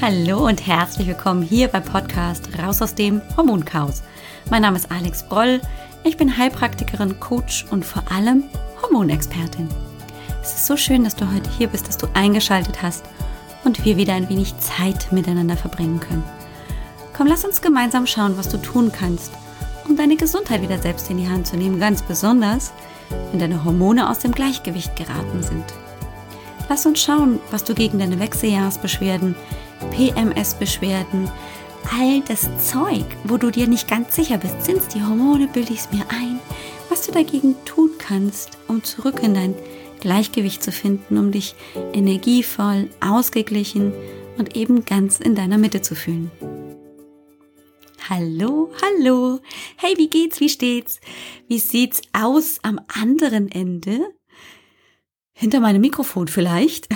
Hallo und herzlich willkommen hier beim Podcast Raus aus dem Hormonchaos. Mein Name ist Alex Broll. Ich bin Heilpraktikerin, Coach und vor allem Hormonexpertin. Es ist so schön, dass du heute hier bist, dass du eingeschaltet hast und wir wieder ein wenig Zeit miteinander verbringen können. Komm, lass uns gemeinsam schauen, was du tun kannst, um deine Gesundheit wieder selbst in die Hand zu nehmen, ganz besonders, wenn deine Hormone aus dem Gleichgewicht geraten sind. Lass uns schauen, was du gegen deine Wechseljahrsbeschwerden, PMS-Beschwerden, all das Zeug, wo du dir nicht ganz sicher bist, sind es die Hormone, bilde ich es mir ein, was du dagegen tun kannst, um zurück in dein Gleichgewicht zu finden, um dich energievoll, ausgeglichen und eben ganz in deiner Mitte zu fühlen. Hallo, hallo. Hey, wie geht's? Wie steht's? Wie sieht's aus am anderen Ende? Hinter meinem Mikrofon vielleicht.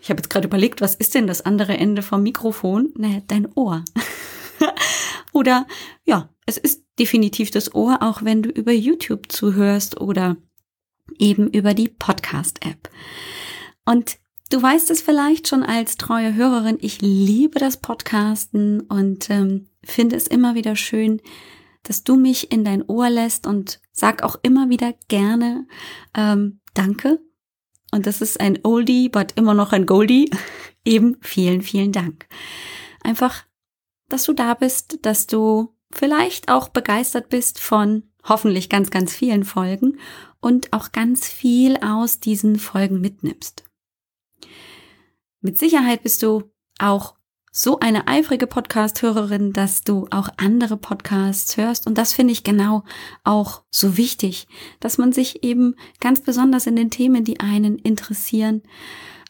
Ich habe jetzt gerade überlegt, was ist denn das andere Ende vom Mikrofon? Naja, dein Ohr. oder ja, es ist definitiv das Ohr, auch wenn du über YouTube zuhörst oder eben über die Podcast-App. Und du weißt es vielleicht schon als treue Hörerin, ich liebe das Podcasten und ähm, finde es immer wieder schön, dass du mich in dein Ohr lässt und sag auch immer wieder gerne ähm, Danke und das ist ein Oldie, but immer noch ein Goldie. Eben vielen, vielen Dank. Einfach, dass du da bist, dass du vielleicht auch begeistert bist von hoffentlich ganz, ganz vielen Folgen und auch ganz viel aus diesen Folgen mitnimmst. Mit Sicherheit bist du auch so eine eifrige Podcast-Hörerin, dass du auch andere Podcasts hörst. Und das finde ich genau auch so wichtig, dass man sich eben ganz besonders in den Themen, die einen interessieren,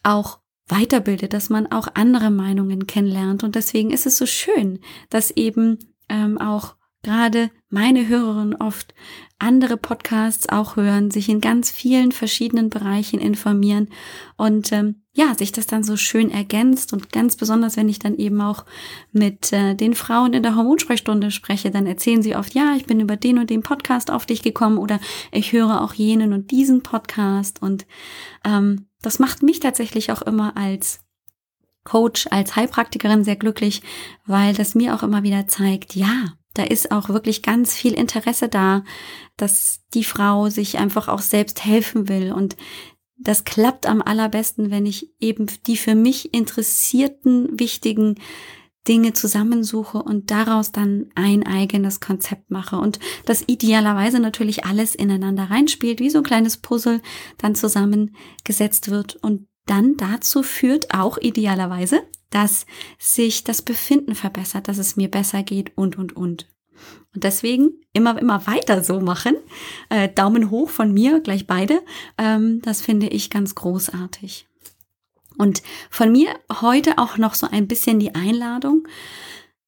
auch weiterbildet, dass man auch andere Meinungen kennenlernt. Und deswegen ist es so schön, dass eben ähm, auch gerade meine Hörerinnen oft andere Podcasts auch hören, sich in ganz vielen verschiedenen Bereichen informieren und ähm, ja, sich das dann so schön ergänzt und ganz besonders, wenn ich dann eben auch mit äh, den Frauen in der Hormonsprechstunde spreche, dann erzählen sie oft, ja, ich bin über den und den Podcast auf dich gekommen oder ich höre auch jenen und diesen Podcast und ähm, das macht mich tatsächlich auch immer als Coach, als Heilpraktikerin sehr glücklich, weil das mir auch immer wieder zeigt, ja, da ist auch wirklich ganz viel Interesse da, dass die Frau sich einfach auch selbst helfen will. Und das klappt am allerbesten, wenn ich eben die für mich interessierten, wichtigen Dinge zusammensuche und daraus dann ein eigenes Konzept mache und das idealerweise natürlich alles ineinander reinspielt, wie so ein kleines Puzzle dann zusammengesetzt wird und dann dazu führt auch idealerweise, dass sich das Befinden verbessert, dass es mir besser geht und, und, und. Und deswegen immer, immer weiter so machen. Äh, Daumen hoch von mir, gleich beide. Ähm, das finde ich ganz großartig. Und von mir heute auch noch so ein bisschen die Einladung,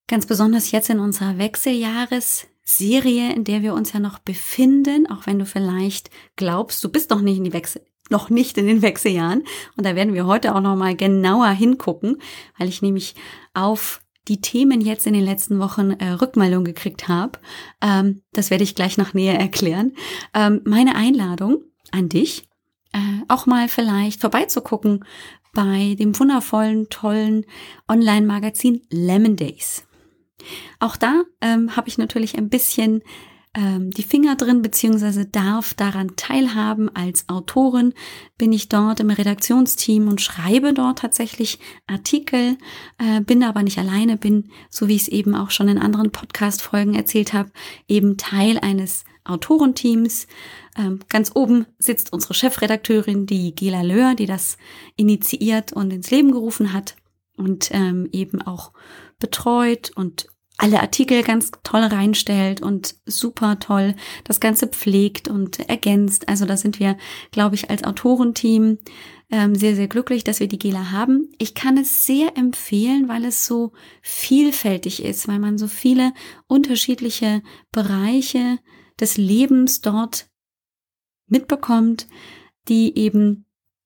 ganz besonders jetzt in unserer Wechseljahresserie, in der wir uns ja noch befinden, auch wenn du vielleicht glaubst, du bist noch nicht in die Wechsel, noch nicht in den Wechseljahren. Und da werden wir heute auch noch mal genauer hingucken, weil ich nämlich auf die Themen jetzt in den letzten Wochen äh, Rückmeldung gekriegt habe. Ähm, das werde ich gleich noch näher erklären. Ähm, meine Einladung an dich, äh, auch mal vielleicht vorbeizugucken bei dem wundervollen, tollen Online-Magazin Lemon Days. Auch da ähm, habe ich natürlich ein bisschen ähm, die Finger drin, beziehungsweise darf daran teilhaben. Als Autorin bin ich dort im Redaktionsteam und schreibe dort tatsächlich Artikel, äh, bin aber nicht alleine, bin, so wie ich es eben auch schon in anderen Podcast-Folgen erzählt habe, eben Teil eines Autorenteams. Ähm, ganz oben sitzt unsere Chefredakteurin, die Gela Löhr, die das initiiert und ins Leben gerufen hat und ähm, eben auch betreut und alle Artikel ganz toll reinstellt und super toll das Ganze pflegt und ergänzt. Also da sind wir, glaube ich, als Autorenteam ähm, sehr, sehr glücklich, dass wir die Gela haben. Ich kann es sehr empfehlen, weil es so vielfältig ist, weil man so viele unterschiedliche Bereiche des Lebens dort mitbekommt, die eben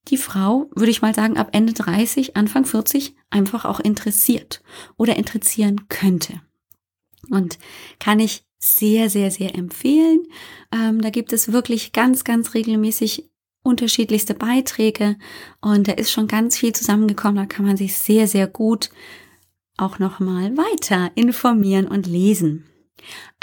die Frau, würde ich mal sagen, ab Ende 30, Anfang 40 einfach auch interessiert oder interessieren könnte. Und kann ich sehr, sehr, sehr empfehlen. Ähm, da gibt es wirklich ganz, ganz regelmäßig unterschiedlichste Beiträge und da ist schon ganz viel zusammengekommen. Da kann man sich sehr, sehr gut auch nochmal weiter informieren und lesen.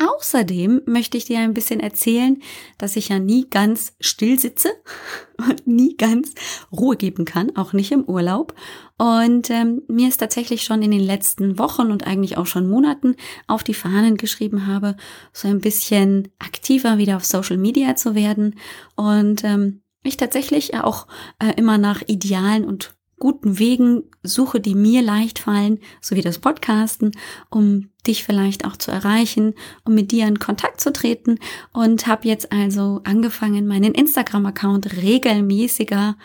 Außerdem möchte ich dir ein bisschen erzählen, dass ich ja nie ganz still sitze und nie ganz Ruhe geben kann, auch nicht im Urlaub. Und ähm, mir ist tatsächlich schon in den letzten Wochen und eigentlich auch schon Monaten auf die Fahnen geschrieben habe, so ein bisschen aktiver wieder auf Social Media zu werden. Und ähm, ich tatsächlich auch äh, immer nach Idealen und guten Wegen suche, die mir leicht fallen, so wie das Podcasten, um dich vielleicht auch zu erreichen, um mit dir in Kontakt zu treten und habe jetzt also angefangen, meinen Instagram-Account regelmäßiger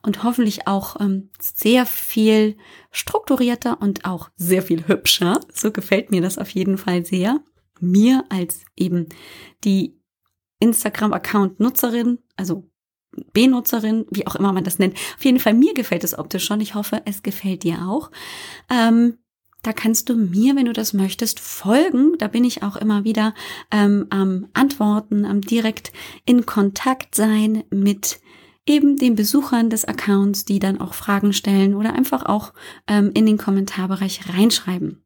und hoffentlich auch ähm, sehr viel strukturierter und auch sehr viel hübscher. So gefällt mir das auf jeden Fall sehr. Mir als eben die Instagram-Account-Nutzerin, also Benutzerin, wie auch immer man das nennt. Auf jeden Fall, mir gefällt es optisch schon. Ich hoffe, es gefällt dir auch. Ähm, da kannst du mir, wenn du das möchtest, folgen. Da bin ich auch immer wieder ähm, am Antworten, am direkt in Kontakt sein mit eben den Besuchern des Accounts, die dann auch Fragen stellen oder einfach auch ähm, in den Kommentarbereich reinschreiben.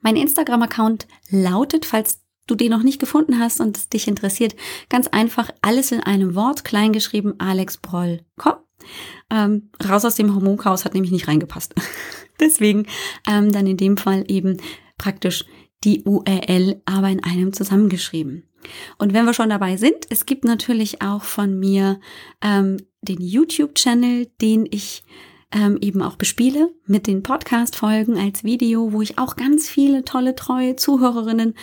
Mein Instagram-Account lautet, falls du den noch nicht gefunden hast und es dich interessiert, ganz einfach alles in einem Wort kleingeschrieben Alex Broll. Komm, ähm, raus aus dem Hormonchaos hat nämlich nicht reingepasst. Deswegen ähm, dann in dem Fall eben praktisch die URL, aber in einem zusammengeschrieben. Und wenn wir schon dabei sind, es gibt natürlich auch von mir ähm, den YouTube-Channel, den ich ähm, eben auch bespiele mit den Podcast-Folgen als Video, wo ich auch ganz viele tolle, treue Zuhörerinnen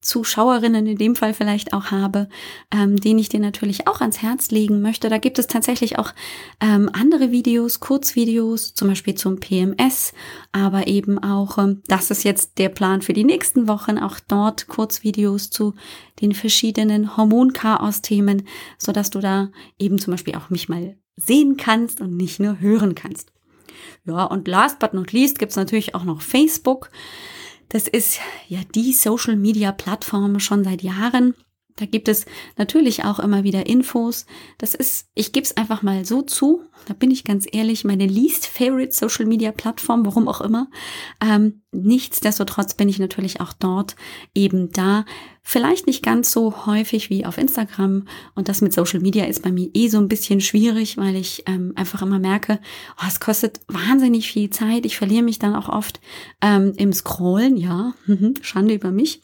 Zuschauerinnen in dem Fall vielleicht auch habe, ähm, den ich dir natürlich auch ans Herz legen möchte. Da gibt es tatsächlich auch ähm, andere Videos, Kurzvideos, zum Beispiel zum PMS, aber eben auch, ähm, das ist jetzt der Plan für die nächsten Wochen, auch dort Kurzvideos zu den verschiedenen Hormonchaos-Themen, so dass du da eben zum Beispiel auch mich mal sehen kannst und nicht nur hören kannst. Ja, und last but not least gibt's natürlich auch noch Facebook. Das ist ja die Social Media Plattform schon seit Jahren. Da gibt es natürlich auch immer wieder Infos. Das ist, ich gebe es einfach mal so zu, da bin ich ganz ehrlich, meine least favorite Social Media Plattform, warum auch immer. Ähm, nichtsdestotrotz bin ich natürlich auch dort eben da. Vielleicht nicht ganz so häufig wie auf Instagram. Und das mit Social Media ist bei mir eh so ein bisschen schwierig, weil ich ähm, einfach immer merke, oh, es kostet wahnsinnig viel Zeit. Ich verliere mich dann auch oft ähm, im Scrollen, ja, Schande über mich.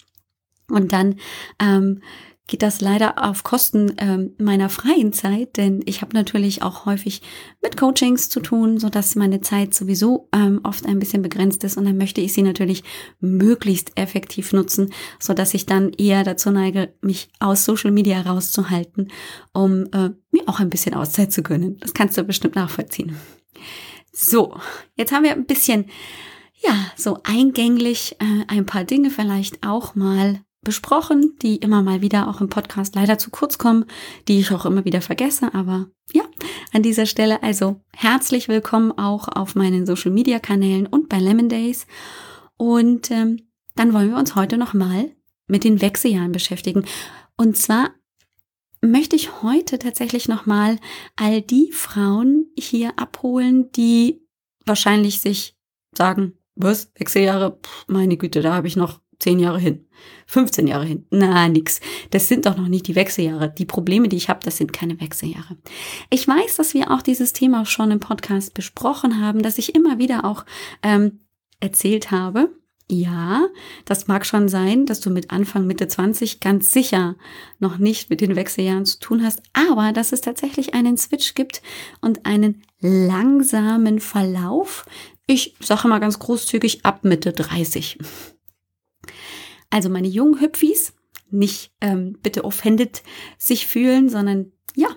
Und dann ähm, geht das leider auf Kosten ähm, meiner freien Zeit, denn ich habe natürlich auch häufig mit Coachings zu tun, so dass meine Zeit sowieso ähm, oft ein bisschen begrenzt ist und dann möchte ich sie natürlich möglichst effektiv nutzen, so dass ich dann eher dazu neige, mich aus Social Media rauszuhalten, um äh, mir auch ein bisschen Auszeit zu gönnen. Das kannst du bestimmt nachvollziehen. So, jetzt haben wir ein bisschen ja, so eingänglich äh, ein paar Dinge vielleicht auch mal besprochen, die immer mal wieder auch im Podcast leider zu kurz kommen, die ich auch immer wieder vergesse. Aber ja, an dieser Stelle also herzlich willkommen auch auf meinen Social Media Kanälen und bei Lemon Days. Und ähm, dann wollen wir uns heute nochmal mit den Wechseljahren beschäftigen. Und zwar möchte ich heute tatsächlich nochmal all die Frauen hier abholen, die wahrscheinlich sich sagen, was, Wechseljahre, Pff, meine Güte, da habe ich noch zehn Jahre hin, 15 Jahre hin. Na, nix. Das sind doch noch nicht die Wechseljahre. Die Probleme, die ich habe, das sind keine Wechseljahre. Ich weiß, dass wir auch dieses Thema schon im Podcast besprochen haben, dass ich immer wieder auch ähm, erzählt habe. Ja, das mag schon sein, dass du mit Anfang, Mitte 20 ganz sicher noch nicht mit den Wechseljahren zu tun hast, aber dass es tatsächlich einen Switch gibt und einen langsamen Verlauf. Ich sage mal ganz großzügig ab Mitte 30. Also meine jungen Hüpfis, nicht ähm, bitte offended sich fühlen, sondern ja,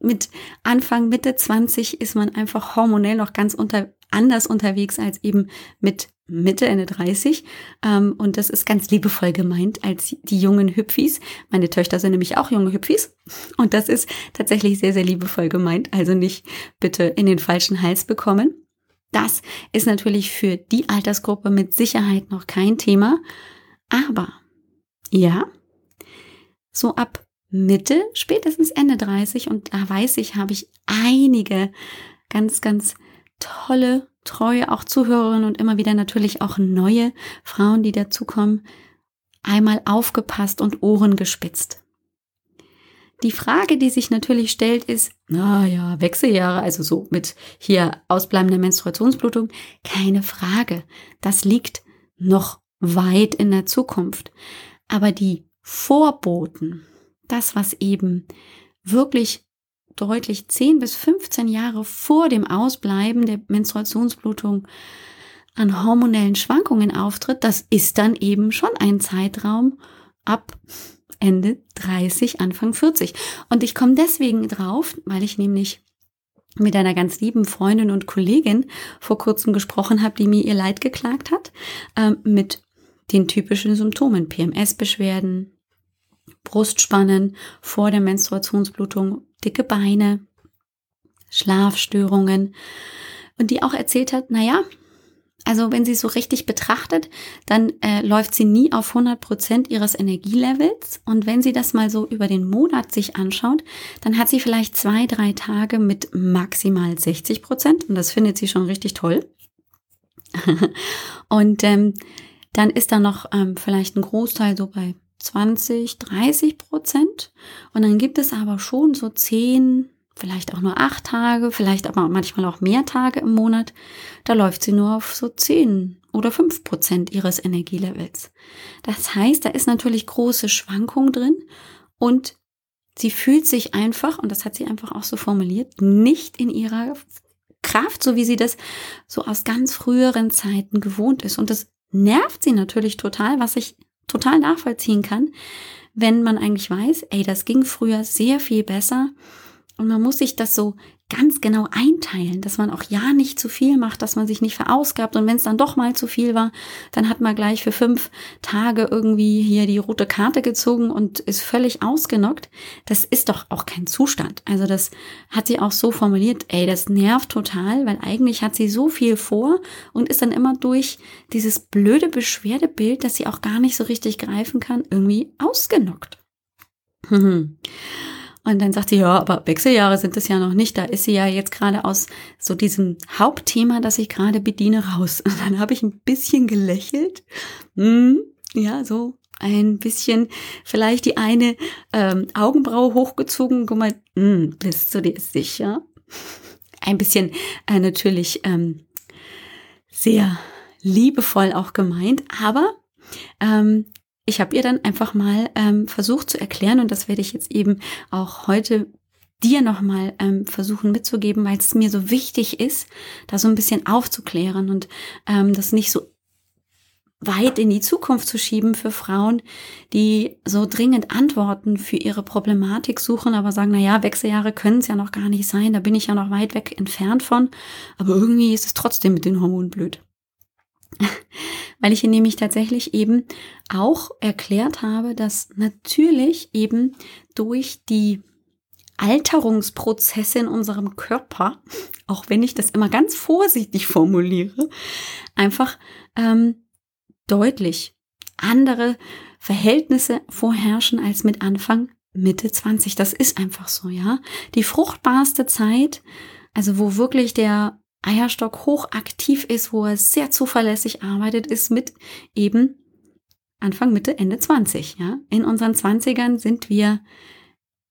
mit Anfang, Mitte 20 ist man einfach hormonell noch ganz unter, anders unterwegs als eben mit Mitte, Ende 30. Ähm, und das ist ganz liebevoll gemeint als die jungen Hüpfis. Meine Töchter sind nämlich auch junge Hüpfis. Und das ist tatsächlich sehr, sehr liebevoll gemeint. Also nicht bitte in den falschen Hals bekommen. Das ist natürlich für die Altersgruppe mit Sicherheit noch kein Thema. Aber ja, so ab Mitte, spätestens Ende 30 und da weiß ich, habe ich einige ganz, ganz tolle, treue auch Zuhörerinnen und immer wieder natürlich auch neue Frauen, die dazukommen, einmal aufgepasst und Ohren gespitzt. Die Frage, die sich natürlich stellt, ist, naja, Wechseljahre, also so mit hier ausbleibender Menstruationsblutung, keine Frage. Das liegt noch weit in der Zukunft. Aber die Vorboten, das, was eben wirklich deutlich 10 bis 15 Jahre vor dem Ausbleiben der Menstruationsblutung an hormonellen Schwankungen auftritt, das ist dann eben schon ein Zeitraum ab Ende 30, Anfang 40. Und ich komme deswegen drauf, weil ich nämlich mit einer ganz lieben Freundin und Kollegin vor kurzem gesprochen habe, die mir ihr Leid geklagt hat, äh, mit den typischen Symptomen, PMS-Beschwerden, Brustspannen vor der Menstruationsblutung, dicke Beine, Schlafstörungen und die auch erzählt hat, naja, also wenn sie so richtig betrachtet, dann äh, läuft sie nie auf 100 Prozent ihres Energielevels. Und wenn sie das mal so über den Monat sich anschaut, dann hat sie vielleicht zwei, drei Tage mit maximal 60 Prozent. Und das findet sie schon richtig toll. und ähm, dann ist da noch ähm, vielleicht ein Großteil so bei 20, 30 Prozent. Und dann gibt es aber schon so 10, vielleicht auch nur acht Tage, vielleicht aber manchmal auch mehr Tage im Monat, da läuft sie nur auf so zehn oder fünf Prozent ihres Energielevels. Das heißt, da ist natürlich große Schwankung drin und sie fühlt sich einfach, und das hat sie einfach auch so formuliert, nicht in ihrer Kraft, so wie sie das so aus ganz früheren Zeiten gewohnt ist. Und das nervt sie natürlich total, was ich total nachvollziehen kann, wenn man eigentlich weiß, ey, das ging früher sehr viel besser. Und man muss sich das so ganz genau einteilen, dass man auch ja nicht zu viel macht, dass man sich nicht verausgabt. Und wenn es dann doch mal zu viel war, dann hat man gleich für fünf Tage irgendwie hier die rote Karte gezogen und ist völlig ausgenockt. Das ist doch auch kein Zustand. Also das hat sie auch so formuliert, ey, das nervt total, weil eigentlich hat sie so viel vor und ist dann immer durch dieses blöde Beschwerdebild, das sie auch gar nicht so richtig greifen kann, irgendwie ausgenockt. Und dann sagt sie, ja, aber Wechseljahre sind es ja noch nicht. Da ist sie ja jetzt gerade aus so diesem Hauptthema, das ich gerade bediene, raus. Und dann habe ich ein bisschen gelächelt. Hm, ja, so ein bisschen vielleicht die eine ähm, Augenbraue hochgezogen. Guck mal, hm, bist du dir sicher? Ein bisschen äh, natürlich ähm, sehr liebevoll auch gemeint, aber ähm, ich habe ihr dann einfach mal ähm, versucht zu erklären und das werde ich jetzt eben auch heute dir nochmal ähm, versuchen mitzugeben, weil es mir so wichtig ist, da so ein bisschen aufzuklären und ähm, das nicht so weit in die Zukunft zu schieben für Frauen, die so dringend Antworten für ihre Problematik suchen, aber sagen, na ja, Wechseljahre können es ja noch gar nicht sein, da bin ich ja noch weit weg entfernt von, aber irgendwie ist es trotzdem mit den Hormonen blöd. Weil ich ihr nämlich tatsächlich eben auch erklärt habe, dass natürlich eben durch die Alterungsprozesse in unserem Körper, auch wenn ich das immer ganz vorsichtig formuliere, einfach ähm, deutlich andere Verhältnisse vorherrschen als mit Anfang Mitte 20. Das ist einfach so, ja. Die fruchtbarste Zeit, also wo wirklich der Eierstock hochaktiv ist, wo er sehr zuverlässig arbeitet, ist mit eben Anfang, Mitte, Ende 20. Ja? In unseren 20ern sind wir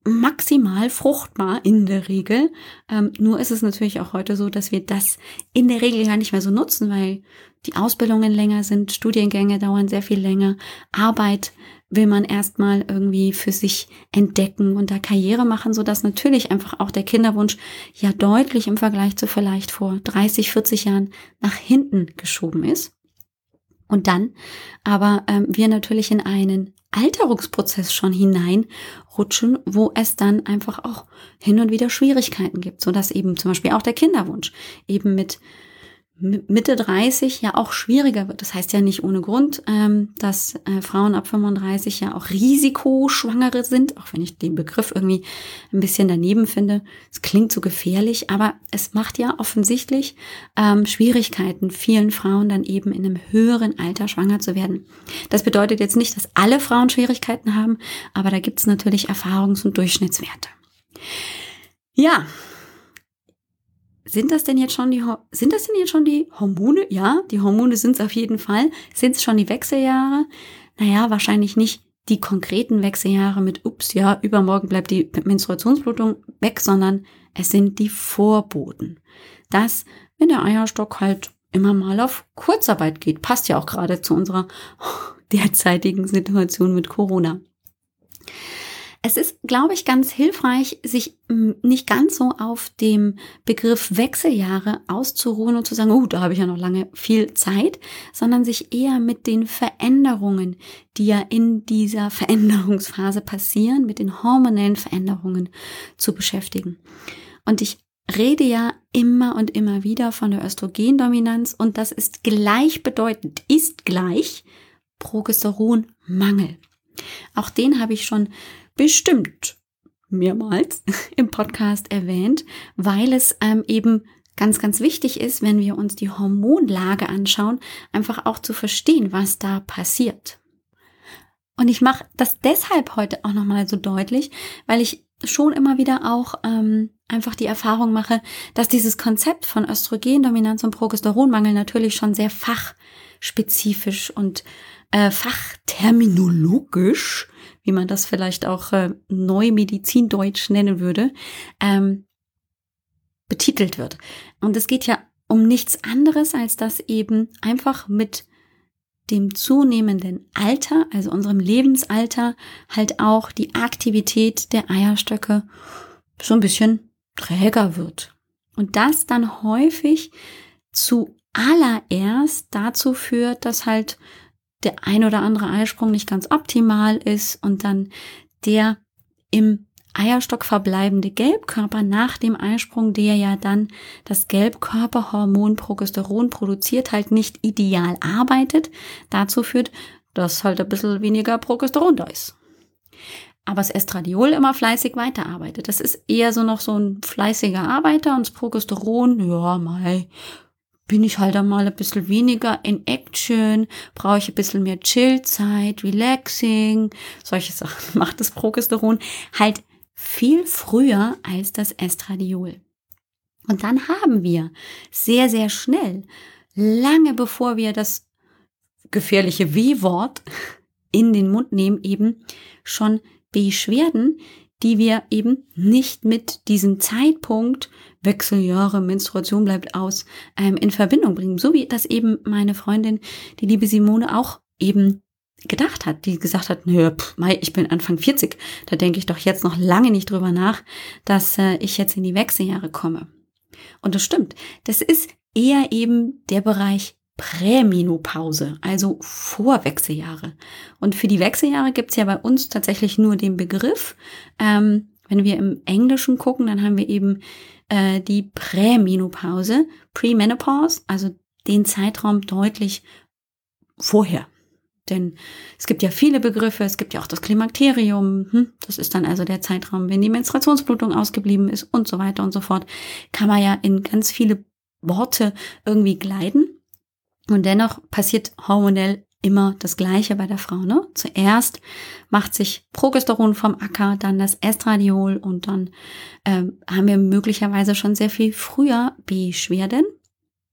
maximal fruchtbar in der Regel. Ähm, nur ist es natürlich auch heute so, dass wir das in der Regel gar nicht mehr so nutzen, weil die Ausbildungen länger sind, Studiengänge dauern sehr viel länger, Arbeit will man erstmal irgendwie für sich entdecken und da Karriere machen, so dass natürlich einfach auch der Kinderwunsch ja deutlich im Vergleich zu vielleicht vor 30, 40 Jahren nach hinten geschoben ist. Und dann aber ähm, wir natürlich in einen Alterungsprozess schon hineinrutschen, wo es dann einfach auch hin und wieder Schwierigkeiten gibt, so dass eben zum Beispiel auch der Kinderwunsch eben mit Mitte 30 ja auch schwieriger wird. Das heißt ja nicht ohne Grund, ähm, dass äh, Frauen ab 35 ja auch Risikoschwangere sind, auch wenn ich den Begriff irgendwie ein bisschen daneben finde. Es klingt so gefährlich, aber es macht ja offensichtlich ähm, Schwierigkeiten, vielen Frauen dann eben in einem höheren Alter schwanger zu werden. Das bedeutet jetzt nicht, dass alle Frauen Schwierigkeiten haben, aber da gibt es natürlich Erfahrungs- und Durchschnittswerte. Ja, sind das denn jetzt schon die, sind das denn jetzt schon die Hormone? Ja, die Hormone sind es auf jeden Fall. Sind es schon die Wechseljahre? Naja, wahrscheinlich nicht die konkreten Wechseljahre mit, ups, ja, übermorgen bleibt die Menstruationsblutung weg, sondern es sind die Vorboten. Dass, wenn der Eierstock halt immer mal auf Kurzarbeit geht, passt ja auch gerade zu unserer derzeitigen Situation mit Corona. Es ist, glaube ich, ganz hilfreich, sich hm, nicht ganz so auf dem Begriff Wechseljahre auszuruhen und zu sagen, oh, da habe ich ja noch lange viel Zeit, sondern sich eher mit den Veränderungen, die ja in dieser Veränderungsphase passieren, mit den hormonellen Veränderungen zu beschäftigen. Und ich rede ja immer und immer wieder von der Östrogendominanz und das ist gleichbedeutend, ist gleich Progesteronmangel. Auch den habe ich schon bestimmt mehrmals im Podcast erwähnt, weil es ähm, eben ganz, ganz wichtig ist, wenn wir uns die Hormonlage anschauen, einfach auch zu verstehen, was da passiert. Und ich mache das deshalb heute auch nochmal so deutlich, weil ich schon immer wieder auch ähm, einfach die Erfahrung mache, dass dieses Konzept von Östrogendominanz und Progesteronmangel natürlich schon sehr fachspezifisch und äh, fachterminologisch wie man das vielleicht auch äh, neu Medizindeutsch nennen würde, ähm, betitelt wird. Und es geht ja um nichts anderes, als dass eben einfach mit dem zunehmenden Alter, also unserem Lebensalter, halt auch die Aktivität der Eierstöcke so ein bisschen träger wird. Und das dann häufig zu allererst dazu führt, dass halt der ein oder andere Eisprung nicht ganz optimal ist und dann der im Eierstock verbleibende Gelbkörper nach dem Eisprung, der ja dann das Gelbkörperhormon Progesteron produziert, halt nicht ideal arbeitet, dazu führt, dass halt ein bisschen weniger Progesteron da ist. Aber das Estradiol immer fleißig weiterarbeitet. Das ist eher so noch so ein fleißiger Arbeiter und das Progesteron, ja, mal bin ich halt einmal ein bisschen weniger in Action, brauche ich ein bisschen mehr Chillzeit, Relaxing, solche Sachen macht das Progesteron halt viel früher als das Estradiol. Und dann haben wir sehr, sehr schnell, lange bevor wir das gefährliche W-Wort in den Mund nehmen, eben schon Beschwerden, die wir eben nicht mit diesem Zeitpunkt Wechseljahre, Menstruation bleibt aus, ähm, in Verbindung bringen. So wie das eben meine Freundin, die liebe Simone, auch eben gedacht hat, die gesagt hat, nö, pff, ich bin Anfang 40, da denke ich doch jetzt noch lange nicht drüber nach, dass äh, ich jetzt in die Wechseljahre komme. Und das stimmt, das ist eher eben der Bereich Prämenopause, also Vorwechseljahre. Und für die Wechseljahre gibt's ja bei uns tatsächlich nur den Begriff. Ähm, wenn wir im Englischen gucken, dann haben wir eben äh, die Prämenopause, Premenopause, also den Zeitraum deutlich vorher. Denn es gibt ja viele Begriffe, es gibt ja auch das Klimakterium, hm, das ist dann also der Zeitraum, wenn die Menstruationsblutung ausgeblieben ist und so weiter und so fort, kann man ja in ganz viele Worte irgendwie gleiten. Und dennoch passiert hormonell immer das Gleiche bei der Frau. Ne? Zuerst macht sich Progesteron vom Acker, dann das Estradiol und dann ähm, haben wir möglicherweise schon sehr viel früher Beschwerden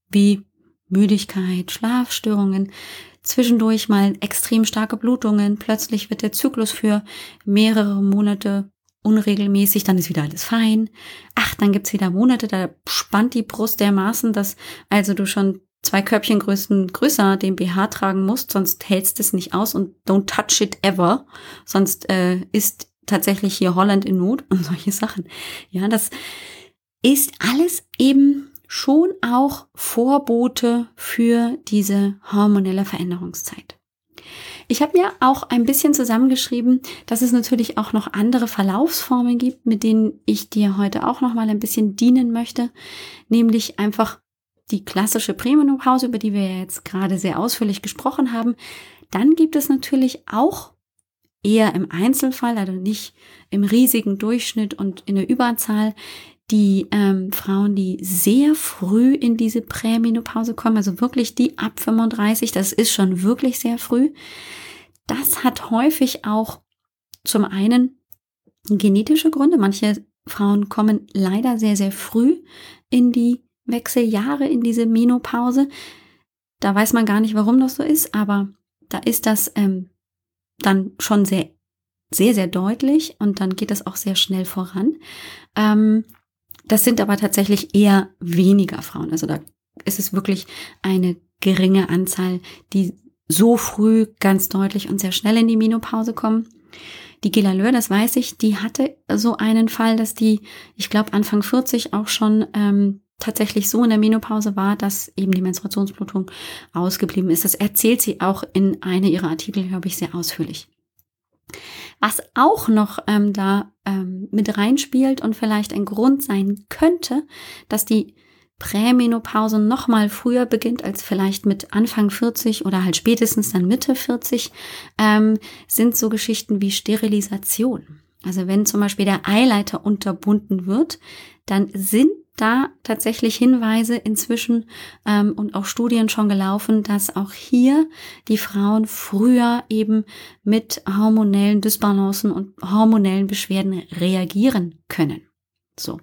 wie Müdigkeit, Schlafstörungen, zwischendurch mal extrem starke Blutungen, plötzlich wird der Zyklus für mehrere Monate unregelmäßig, dann ist wieder alles fein. Ach, dann gibt's wieder Monate, da spannt die Brust dermaßen, dass also du schon zwei Körbchengrößen größer den BH tragen musst, sonst hältst es nicht aus und don't touch it ever. Sonst äh, ist tatsächlich hier Holland in Not und solche Sachen. Ja, das ist alles eben schon auch Vorbote für diese hormonelle Veränderungszeit. Ich habe mir auch ein bisschen zusammengeschrieben, dass es natürlich auch noch andere Verlaufsformen gibt, mit denen ich dir heute auch noch mal ein bisschen dienen möchte, nämlich einfach die klassische Prämenopause, über die wir jetzt gerade sehr ausführlich gesprochen haben. Dann gibt es natürlich auch eher im Einzelfall, also nicht im riesigen Durchschnitt und in der Überzahl, die ähm, Frauen, die sehr früh in diese Prämenopause kommen, also wirklich die ab 35, das ist schon wirklich sehr früh. Das hat häufig auch zum einen genetische Gründe. Manche Frauen kommen leider sehr, sehr früh in die Wechseljahre in diese Menopause. Da weiß man gar nicht, warum das so ist, aber da ist das ähm, dann schon sehr, sehr, sehr deutlich und dann geht das auch sehr schnell voran. Ähm, das sind aber tatsächlich eher weniger Frauen. Also da ist es wirklich eine geringe Anzahl, die so früh ganz deutlich und sehr schnell in die Menopause kommen. Die Gila Löhr, das weiß ich, die hatte so einen Fall, dass die, ich glaube, Anfang 40 auch schon ähm, tatsächlich so in der Menopause war, dass eben die Menstruationsblutung ausgeblieben ist. Das erzählt sie auch in einer ihrer Artikel, glaube ich, sehr ausführlich. Was auch noch ähm, da ähm, mit reinspielt und vielleicht ein Grund sein könnte, dass die Prämenopause noch mal früher beginnt als vielleicht mit Anfang 40 oder halt spätestens dann Mitte 40, ähm, sind so Geschichten wie Sterilisation. Also wenn zum Beispiel der Eileiter unterbunden wird, dann sind da tatsächlich Hinweise inzwischen ähm, und auch Studien schon gelaufen, dass auch hier die Frauen früher eben mit hormonellen Dysbalancen und hormonellen Beschwerden reagieren können. So.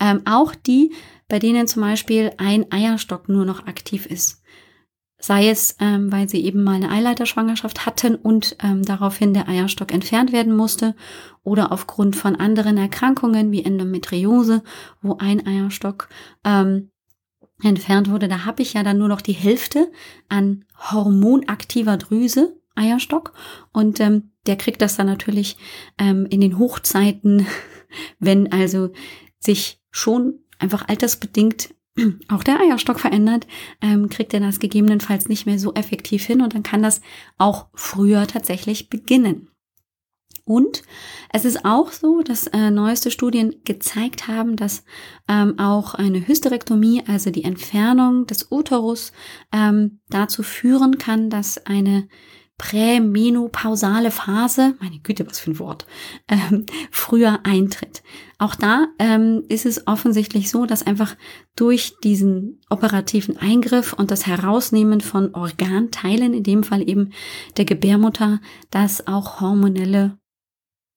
Ähm, auch die, bei denen zum Beispiel ein Eierstock nur noch aktiv ist sei es, ähm, weil sie eben mal eine Eileiterschwangerschaft hatten und ähm, daraufhin der Eierstock entfernt werden musste oder aufgrund von anderen Erkrankungen wie Endometriose, wo ein Eierstock ähm, entfernt wurde. Da habe ich ja dann nur noch die Hälfte an hormonaktiver Drüse, Eierstock, und ähm, der kriegt das dann natürlich ähm, in den Hochzeiten, wenn also sich schon einfach altersbedingt auch der Eierstock verändert, ähm, kriegt er das gegebenenfalls nicht mehr so effektiv hin und dann kann das auch früher tatsächlich beginnen. Und es ist auch so, dass äh, neueste Studien gezeigt haben, dass ähm, auch eine Hysterektomie, also die Entfernung des Uterus, ähm, dazu führen kann, dass eine prämenopausale Phase, meine Güte, was für ein Wort, ähm, früher eintritt. Auch da ähm, ist es offensichtlich so, dass einfach durch diesen operativen Eingriff und das Herausnehmen von Organteilen, in dem Fall eben der Gebärmutter, das auch hormonelle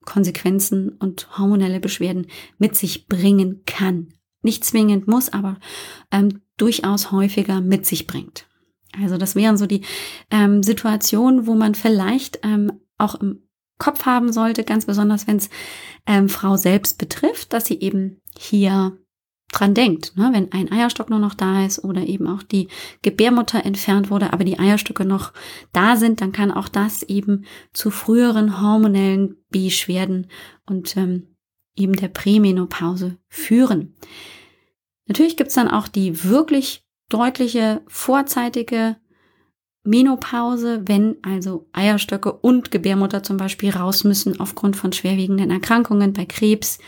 Konsequenzen und hormonelle Beschwerden mit sich bringen kann. Nicht zwingend muss, aber ähm, durchaus häufiger mit sich bringt. Also das wären so die ähm, Situationen, wo man vielleicht ähm, auch im Kopf haben sollte, ganz besonders wenn es ähm, Frau selbst betrifft, dass sie eben hier dran denkt, ne? wenn ein Eierstock nur noch da ist oder eben auch die Gebärmutter entfernt wurde, aber die Eierstöcke noch da sind, dann kann auch das eben zu früheren hormonellen Beschwerden und ähm, eben der Prämenopause führen. Natürlich gibt's dann auch die wirklich deutliche vorzeitige Menopause, wenn also Eierstöcke und Gebärmutter zum Beispiel raus müssen aufgrund von schwerwiegenden Erkrankungen bei Krebs,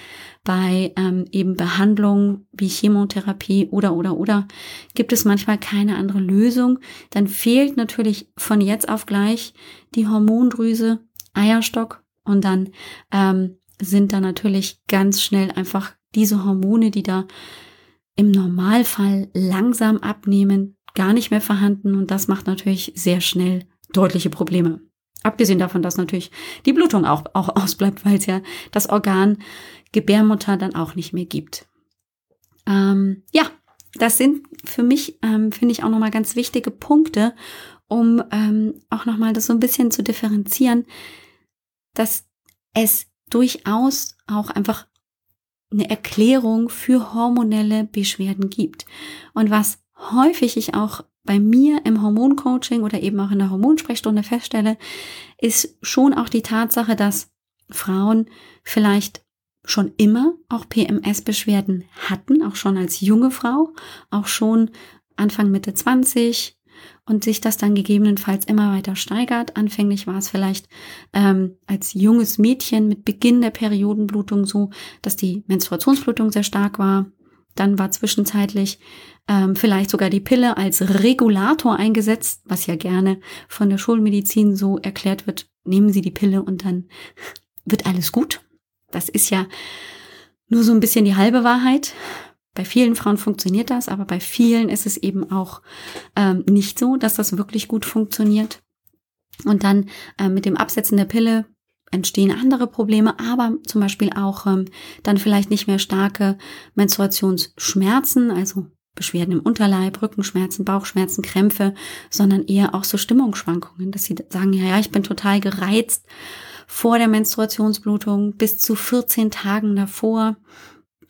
bei ähm, eben Behandlung wie Chemotherapie oder oder oder gibt es manchmal keine andere Lösung, dann fehlt natürlich von jetzt auf gleich die Hormondrüse, Eierstock und dann ähm, sind da natürlich ganz schnell einfach diese Hormone, die da im Normalfall langsam abnehmen, gar nicht mehr vorhanden und das macht natürlich sehr schnell deutliche Probleme. Abgesehen davon, dass natürlich die Blutung auch, auch ausbleibt, weil es ja das Organ Gebärmutter dann auch nicht mehr gibt. Ähm, ja, das sind für mich, ähm, finde ich, auch nochmal ganz wichtige Punkte, um ähm, auch nochmal das so ein bisschen zu differenzieren, dass es durchaus auch einfach eine Erklärung für hormonelle Beschwerden gibt. Und was häufig ich auch bei mir im Hormoncoaching oder eben auch in der Hormonsprechstunde feststelle, ist schon auch die Tatsache, dass Frauen vielleicht schon immer auch PMS-Beschwerden hatten, auch schon als junge Frau, auch schon Anfang Mitte 20, und sich das dann gegebenenfalls immer weiter steigert. Anfänglich war es vielleicht ähm, als junges Mädchen mit Beginn der Periodenblutung so, dass die Menstruationsblutung sehr stark war. Dann war zwischenzeitlich ähm, vielleicht sogar die Pille als Regulator eingesetzt, was ja gerne von der Schulmedizin so erklärt wird. Nehmen Sie die Pille und dann wird alles gut. Das ist ja nur so ein bisschen die halbe Wahrheit. Bei vielen Frauen funktioniert das, aber bei vielen ist es eben auch ähm, nicht so, dass das wirklich gut funktioniert. Und dann äh, mit dem Absetzen der Pille entstehen andere Probleme, aber zum Beispiel auch ähm, dann vielleicht nicht mehr starke Menstruationsschmerzen, also Beschwerden im Unterleib, Rückenschmerzen, Bauchschmerzen, Krämpfe, sondern eher auch so Stimmungsschwankungen, dass sie sagen, ja, ja, ich bin total gereizt vor der Menstruationsblutung bis zu 14 Tagen davor.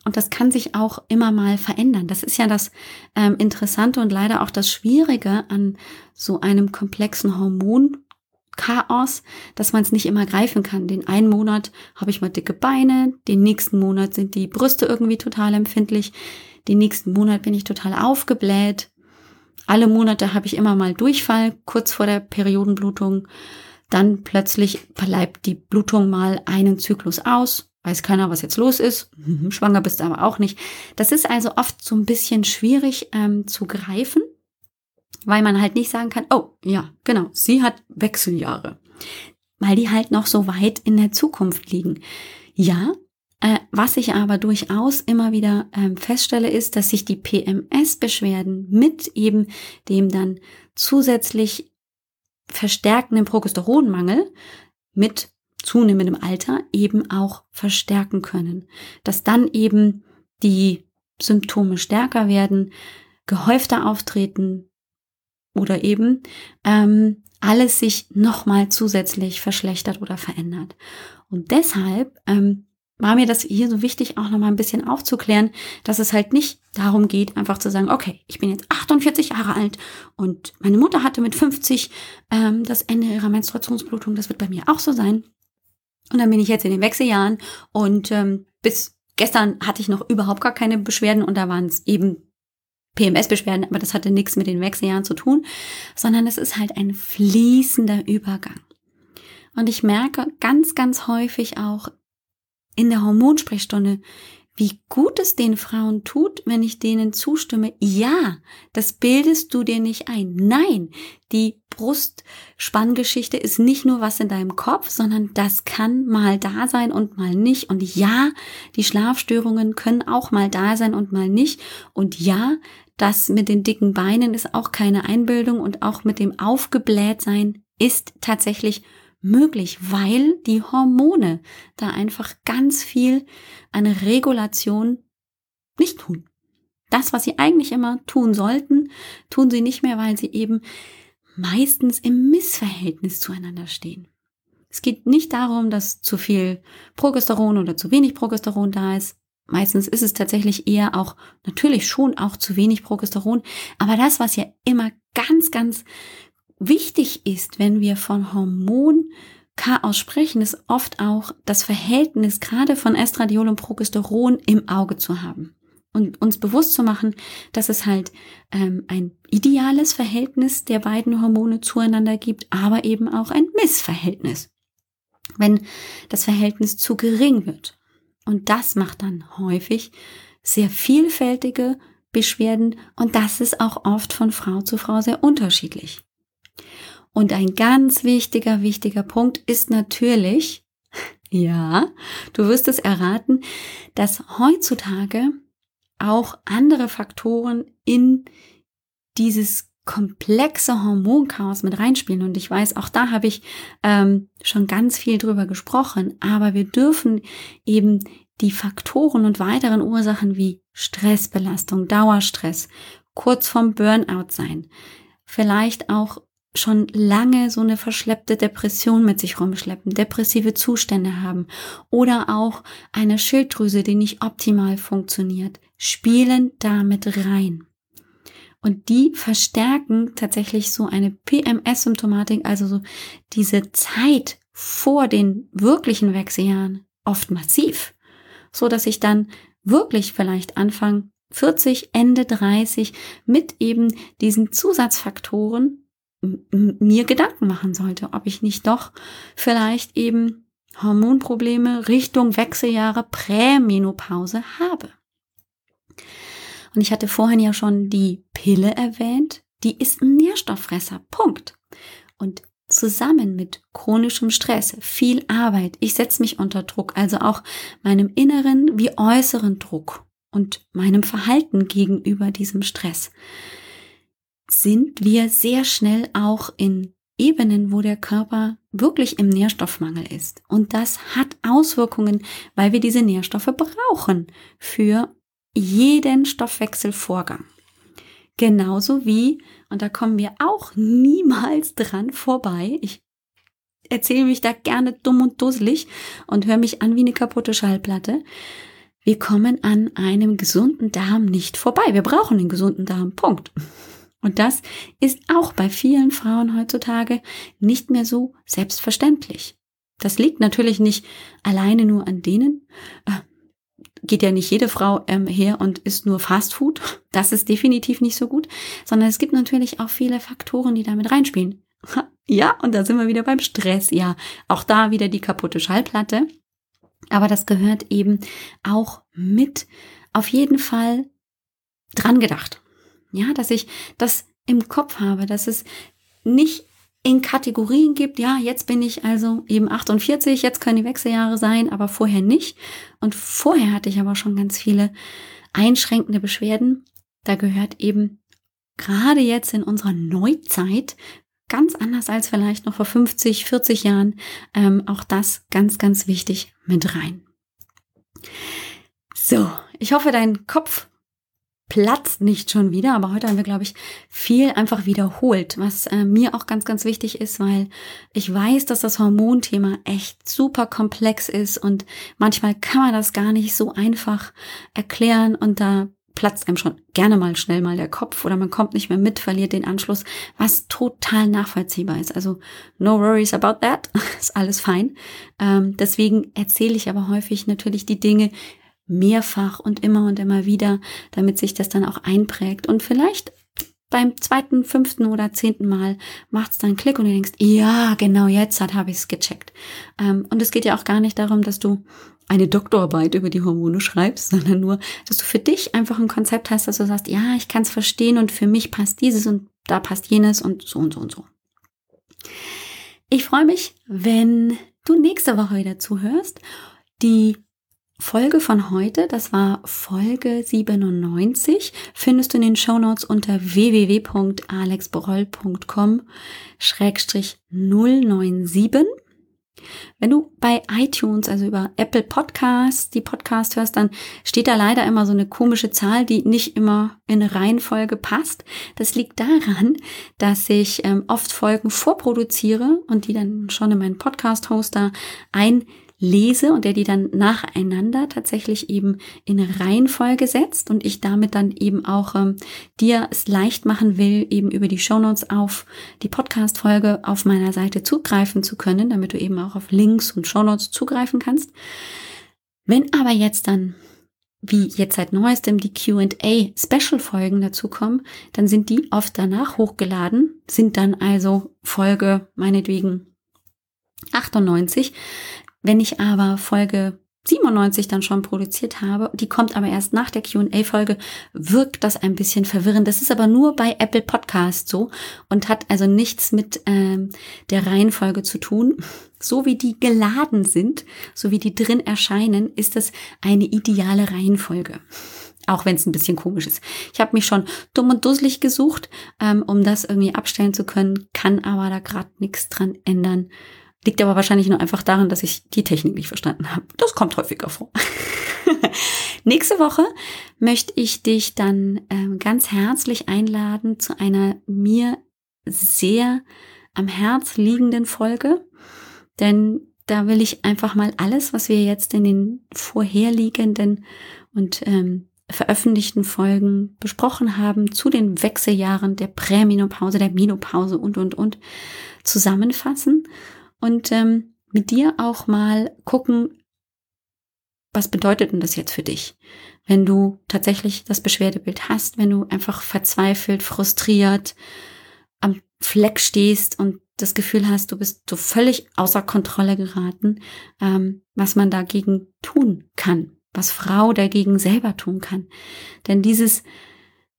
Und das kann sich auch immer mal verändern. Das ist ja das ähm, Interessante und leider auch das Schwierige an so einem komplexen Hormon, Chaos, dass man es nicht immer greifen kann. Den einen Monat habe ich mal dicke Beine, den nächsten Monat sind die Brüste irgendwie total empfindlich, den nächsten Monat bin ich total aufgebläht. Alle Monate habe ich immer mal Durchfall, kurz vor der Periodenblutung. Dann plötzlich bleibt die Blutung mal einen Zyklus aus. Weiß keiner, was jetzt los ist. Schwanger bist du aber auch nicht. Das ist also oft so ein bisschen schwierig ähm, zu greifen weil man halt nicht sagen kann, oh ja, genau, sie hat Wechseljahre, weil die halt noch so weit in der Zukunft liegen. Ja, äh, was ich aber durchaus immer wieder ähm, feststelle, ist, dass sich die PMS-Beschwerden mit eben dem dann zusätzlich verstärkenden Progesteronmangel mit zunehmendem Alter eben auch verstärken können. Dass dann eben die Symptome stärker werden, gehäufter auftreten, oder eben ähm, alles sich nochmal zusätzlich verschlechtert oder verändert. Und deshalb ähm, war mir das hier so wichtig, auch nochmal ein bisschen aufzuklären, dass es halt nicht darum geht, einfach zu sagen, okay, ich bin jetzt 48 Jahre alt und meine Mutter hatte mit 50 ähm, das Ende ihrer Menstruationsblutung, das wird bei mir auch so sein. Und dann bin ich jetzt in den Wechseljahren und ähm, bis gestern hatte ich noch überhaupt gar keine Beschwerden und da waren es eben PMS-Beschwerden, aber das hatte nichts mit den Wechseljahren zu tun, sondern es ist halt ein fließender Übergang. Und ich merke ganz, ganz häufig auch in der Hormonsprechstunde, wie gut es den Frauen tut, wenn ich denen zustimme, ja, das bildest du dir nicht ein. Nein, die Brustspanngeschichte ist nicht nur was in deinem Kopf, sondern das kann mal da sein und mal nicht. Und ja, die Schlafstörungen können auch mal da sein und mal nicht. Und ja, das mit den dicken Beinen ist auch keine Einbildung und auch mit dem Aufgeblähtsein ist tatsächlich möglich, weil die Hormone da einfach ganz viel an Regulation nicht tun. Das, was sie eigentlich immer tun sollten, tun sie nicht mehr, weil sie eben meistens im Missverhältnis zueinander stehen. Es geht nicht darum, dass zu viel Progesteron oder zu wenig Progesteron da ist. Meistens ist es tatsächlich eher auch, natürlich schon auch zu wenig Progesteron. Aber das, was ja immer ganz, ganz wichtig ist, wenn wir von Hormonchaos sprechen, ist oft auch das Verhältnis gerade von Estradiol und Progesteron im Auge zu haben. Und uns bewusst zu machen, dass es halt ähm, ein ideales Verhältnis der beiden Hormone zueinander gibt, aber eben auch ein Missverhältnis. Wenn das Verhältnis zu gering wird. Und das macht dann häufig sehr vielfältige Beschwerden und das ist auch oft von Frau zu Frau sehr unterschiedlich. Und ein ganz wichtiger, wichtiger Punkt ist natürlich, ja, du wirst es erraten, dass heutzutage auch andere Faktoren in dieses komplexe Hormonchaos mit reinspielen. Und ich weiß, auch da habe ich ähm, schon ganz viel drüber gesprochen. Aber wir dürfen eben die Faktoren und weiteren Ursachen wie Stressbelastung, Dauerstress, kurz vorm Burnout sein, vielleicht auch schon lange so eine verschleppte Depression mit sich rumschleppen, depressive Zustände haben oder auch eine Schilddrüse, die nicht optimal funktioniert, spielen damit rein. Und die verstärken tatsächlich so eine PMS-Symptomatik, also so diese Zeit vor den wirklichen Wechseljahren oft massiv, so dass ich dann wirklich vielleicht Anfang 40, Ende 30 mit eben diesen Zusatzfaktoren mir Gedanken machen sollte, ob ich nicht doch vielleicht eben Hormonprobleme Richtung Wechseljahre Prämenopause habe. Und ich hatte vorhin ja schon die Pille erwähnt. Die ist ein Nährstofffresser. Punkt. Und zusammen mit chronischem Stress, viel Arbeit, ich setze mich unter Druck, also auch meinem inneren wie äußeren Druck und meinem Verhalten gegenüber diesem Stress, sind wir sehr schnell auch in Ebenen, wo der Körper wirklich im Nährstoffmangel ist. Und das hat Auswirkungen, weil wir diese Nährstoffe brauchen für jeden Stoffwechselvorgang. Genauso wie, und da kommen wir auch niemals dran vorbei, ich erzähle mich da gerne dumm und dusselig und höre mich an wie eine kaputte Schallplatte. Wir kommen an einem gesunden Darm nicht vorbei. Wir brauchen den gesunden Darm. Punkt. Und das ist auch bei vielen Frauen heutzutage nicht mehr so selbstverständlich. Das liegt natürlich nicht alleine nur an denen. Äh, geht ja nicht jede Frau ähm, her und isst nur Fastfood. Das ist definitiv nicht so gut, sondern es gibt natürlich auch viele Faktoren, die damit reinspielen. Ja, und da sind wir wieder beim Stress. Ja, auch da wieder die kaputte Schallplatte. Aber das gehört eben auch mit auf jeden Fall dran gedacht. Ja, dass ich das im Kopf habe, dass es nicht in Kategorien gibt, ja, jetzt bin ich also eben 48, jetzt können die Wechseljahre sein, aber vorher nicht. Und vorher hatte ich aber schon ganz viele einschränkende Beschwerden. Da gehört eben gerade jetzt in unserer Neuzeit ganz anders als vielleicht noch vor 50, 40 Jahren. Ähm, auch das ganz, ganz wichtig mit rein. So, ich hoffe, dein Kopf platzt nicht schon wieder, aber heute haben wir, glaube ich, viel einfach wiederholt, was äh, mir auch ganz, ganz wichtig ist, weil ich weiß, dass das Hormonthema echt super komplex ist und manchmal kann man das gar nicht so einfach erklären und da platzt einem schon gerne mal schnell mal der Kopf oder man kommt nicht mehr mit, verliert den Anschluss, was total nachvollziehbar ist. Also no worries about that, ist alles fein. Ähm, deswegen erzähle ich aber häufig natürlich die Dinge mehrfach und immer und immer wieder, damit sich das dann auch einprägt und vielleicht beim zweiten, fünften oder zehnten Mal macht es dann Klick und du denkst, ja, genau jetzt hat habe ich es gecheckt. Ähm, und es geht ja auch gar nicht darum, dass du eine Doktorarbeit über die Hormone schreibst, sondern nur, dass du für dich einfach ein Konzept hast, dass du sagst, ja, ich kann es verstehen und für mich passt dieses und da passt jenes und so und so und so. Ich freue mich, wenn du nächste Woche wieder zuhörst. Die Folge von heute, das war Folge 97, findest du in den Shownotes unter www.alexbroll.com 097. Wenn du bei iTunes, also über Apple Podcasts, die Podcast hörst, dann steht da leider immer so eine komische Zahl, die nicht immer in Reihenfolge passt. Das liegt daran, dass ich ähm, oft Folgen vorproduziere und die dann schon in meinen Podcast-Hoster ein lese und der die dann nacheinander tatsächlich eben in Reihenfolge setzt und ich damit dann eben auch ähm, dir es leicht machen will, eben über die Shownotes auf die Podcast-Folge auf meiner Seite zugreifen zu können, damit du eben auch auf Links und Shownotes zugreifen kannst. Wenn aber jetzt dann wie jetzt seit neuestem die Q&A Special Folgen dazu kommen, dann sind die oft danach hochgeladen, sind dann also Folge meinetwegen 98, wenn ich aber Folge 97 dann schon produziert habe, die kommt aber erst nach der QA-Folge, wirkt das ein bisschen verwirrend. Das ist aber nur bei Apple Podcast so und hat also nichts mit ähm, der Reihenfolge zu tun. So wie die geladen sind, so wie die drin erscheinen, ist das eine ideale Reihenfolge. Auch wenn es ein bisschen komisch ist. Ich habe mich schon dumm und dusselig gesucht, ähm, um das irgendwie abstellen zu können, kann aber da gerade nichts dran ändern. Liegt aber wahrscheinlich nur einfach daran, dass ich die Technik nicht verstanden habe. Das kommt häufiger vor. Nächste Woche möchte ich dich dann ähm, ganz herzlich einladen zu einer mir sehr am Herz liegenden Folge. Denn da will ich einfach mal alles, was wir jetzt in den vorherliegenden und ähm, veröffentlichten Folgen besprochen haben zu den Wechseljahren der Prämenopause, der Menopause und, und, und zusammenfassen und ähm, mit dir auch mal gucken, was bedeutet denn das jetzt für dich? Wenn du tatsächlich das Beschwerdebild hast, wenn du einfach verzweifelt, frustriert am Fleck stehst und das Gefühl hast, du bist so völlig außer Kontrolle geraten, ähm, was man dagegen tun kann, was Frau dagegen selber tun kann. Denn dieses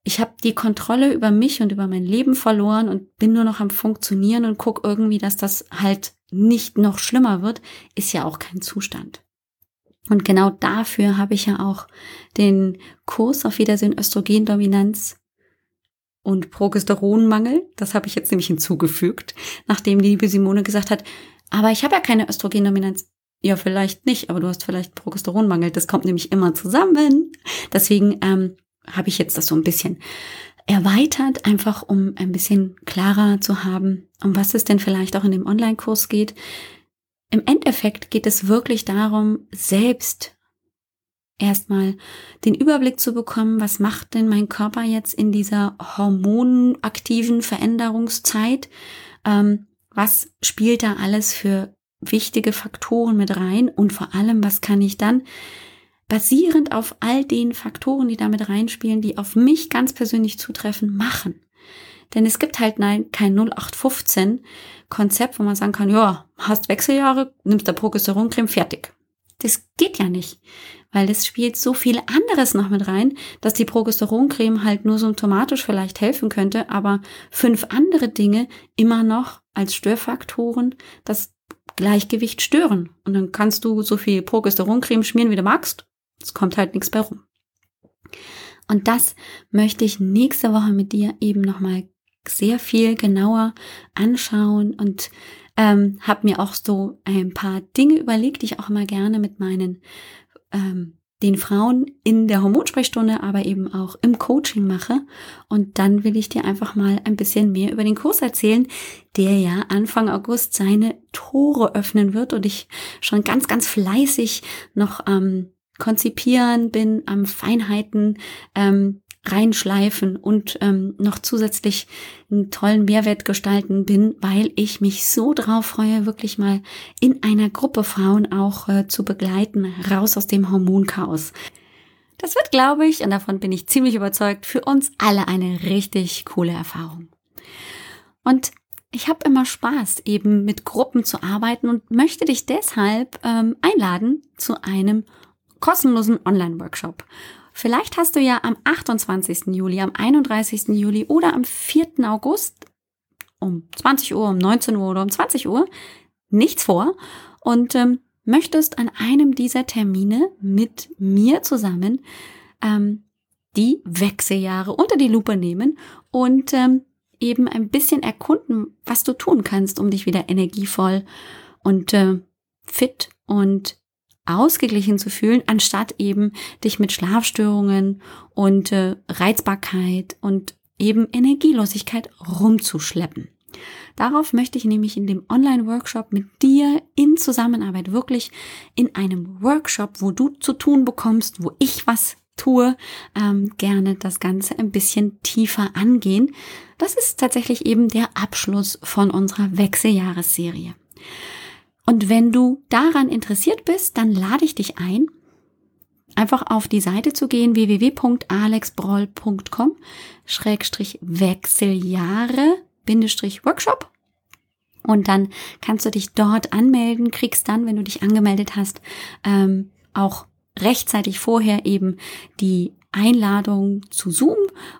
ich habe die Kontrolle über mich und über mein Leben verloren und bin nur noch am Funktionieren und guck irgendwie, dass das halt nicht noch schlimmer wird, ist ja auch kein Zustand. Und genau dafür habe ich ja auch den Kurs auf Wiedersehen Östrogendominanz und Progesteronmangel. Das habe ich jetzt nämlich hinzugefügt, nachdem die liebe Simone gesagt hat, aber ich habe ja keine Östrogendominanz. Ja, vielleicht nicht, aber du hast vielleicht Progesteronmangel. Das kommt nämlich immer zusammen. Deswegen ähm, habe ich jetzt das so ein bisschen erweitert, einfach um ein bisschen klarer zu haben, um was es denn vielleicht auch in dem Online-Kurs geht. Im Endeffekt geht es wirklich darum, selbst erstmal den Überblick zu bekommen, was macht denn mein Körper jetzt in dieser hormonaktiven Veränderungszeit? Ähm, was spielt da alles für wichtige Faktoren mit rein? Und vor allem, was kann ich dann basierend auf all den Faktoren, die damit reinspielen, die auf mich ganz persönlich zutreffen, machen? Denn es gibt halt nein, kein 0815 Konzept, wo man sagen kann, ja, hast Wechseljahre, nimmst der Progesteroncreme, fertig. Das geht ja nicht weil es spielt so viel anderes noch mit rein, dass die Progesteroncreme halt nur symptomatisch vielleicht helfen könnte, aber fünf andere Dinge immer noch als Störfaktoren das Gleichgewicht stören. Und dann kannst du so viel Progesteroncreme schmieren, wie du magst. Es kommt halt nichts bei rum. Und das möchte ich nächste Woche mit dir eben nochmal sehr viel genauer anschauen und ähm, habe mir auch so ein paar Dinge überlegt, die ich auch immer gerne mit meinen ähm, den Frauen in der Hormonsprechstunde, aber eben auch im Coaching mache. Und dann will ich dir einfach mal ein bisschen mehr über den Kurs erzählen, der ja Anfang August seine Tore öffnen wird und ich schon ganz, ganz fleißig noch am Konzipieren bin, am Feinheiten ähm, reinschleifen und ähm, noch zusätzlich einen tollen Mehrwert gestalten bin, weil ich mich so drauf freue, wirklich mal in einer Gruppe Frauen auch äh, zu begleiten, raus aus dem Hormonchaos. Das wird, glaube ich, und davon bin ich ziemlich überzeugt, für uns alle eine richtig coole Erfahrung. Und ich habe immer Spaß, eben mit Gruppen zu arbeiten und möchte dich deshalb ähm, einladen zu einem kostenlosen Online-Workshop. Vielleicht hast du ja am 28. Juli, am 31. Juli oder am 4. August um 20 Uhr, um 19 Uhr oder um 20 Uhr nichts vor und ähm, möchtest an einem dieser Termine mit mir zusammen ähm, die Wechseljahre unter die Lupe nehmen und ähm, eben ein bisschen erkunden, was du tun kannst, um dich wieder energievoll und äh, fit und ausgeglichen zu fühlen, anstatt eben dich mit Schlafstörungen und äh, Reizbarkeit und eben Energielosigkeit rumzuschleppen. Darauf möchte ich nämlich in dem Online-Workshop mit dir in Zusammenarbeit wirklich in einem Workshop, wo du zu tun bekommst, wo ich was tue, ähm, gerne das Ganze ein bisschen tiefer angehen. Das ist tatsächlich eben der Abschluss von unserer Wechseljahresserie. Und wenn du daran interessiert bist, dann lade ich dich ein, einfach auf die Seite zu gehen, www.alexbroll.com, Schrägstrich Wechseljahre, Bindestrich Workshop. Und dann kannst du dich dort anmelden, kriegst dann, wenn du dich angemeldet hast, ähm, auch rechtzeitig vorher eben die Einladung zu Zoom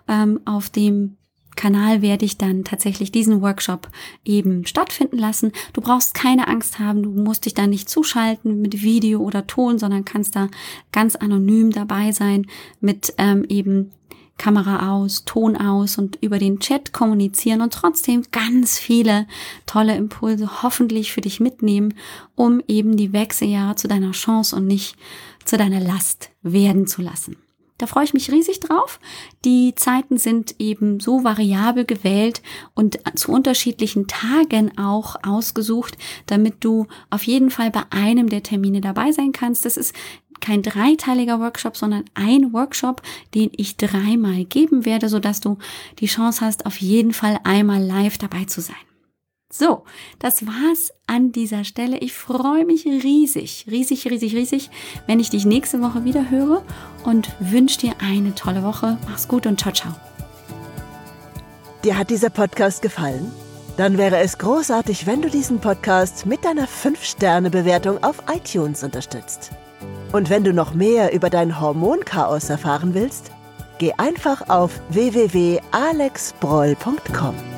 ähm, auf dem Kanal werde ich dann tatsächlich diesen Workshop eben stattfinden lassen. Du brauchst keine Angst haben, du musst dich da nicht zuschalten mit Video oder Ton, sondern kannst da ganz anonym dabei sein mit ähm, eben Kamera aus, Ton aus und über den Chat kommunizieren und trotzdem ganz viele tolle Impulse hoffentlich für dich mitnehmen, um eben die Wechseljahre zu deiner Chance und nicht zu deiner Last werden zu lassen. Da freue ich mich riesig drauf. Die Zeiten sind eben so variabel gewählt und zu unterschiedlichen Tagen auch ausgesucht, damit du auf jeden Fall bei einem der Termine dabei sein kannst. Das ist kein dreiteiliger Workshop, sondern ein Workshop, den ich dreimal geben werde, sodass du die Chance hast, auf jeden Fall einmal live dabei zu sein. So, das war's an dieser Stelle. Ich freue mich riesig, riesig, riesig, riesig, wenn ich dich nächste Woche wieder höre und wünsche dir eine tolle Woche. Mach's gut und ciao, ciao. Dir hat dieser Podcast gefallen? Dann wäre es großartig, wenn du diesen Podcast mit deiner 5-Sterne-Bewertung auf iTunes unterstützt. Und wenn du noch mehr über dein Hormonchaos erfahren willst, geh einfach auf www.alexbroll.com.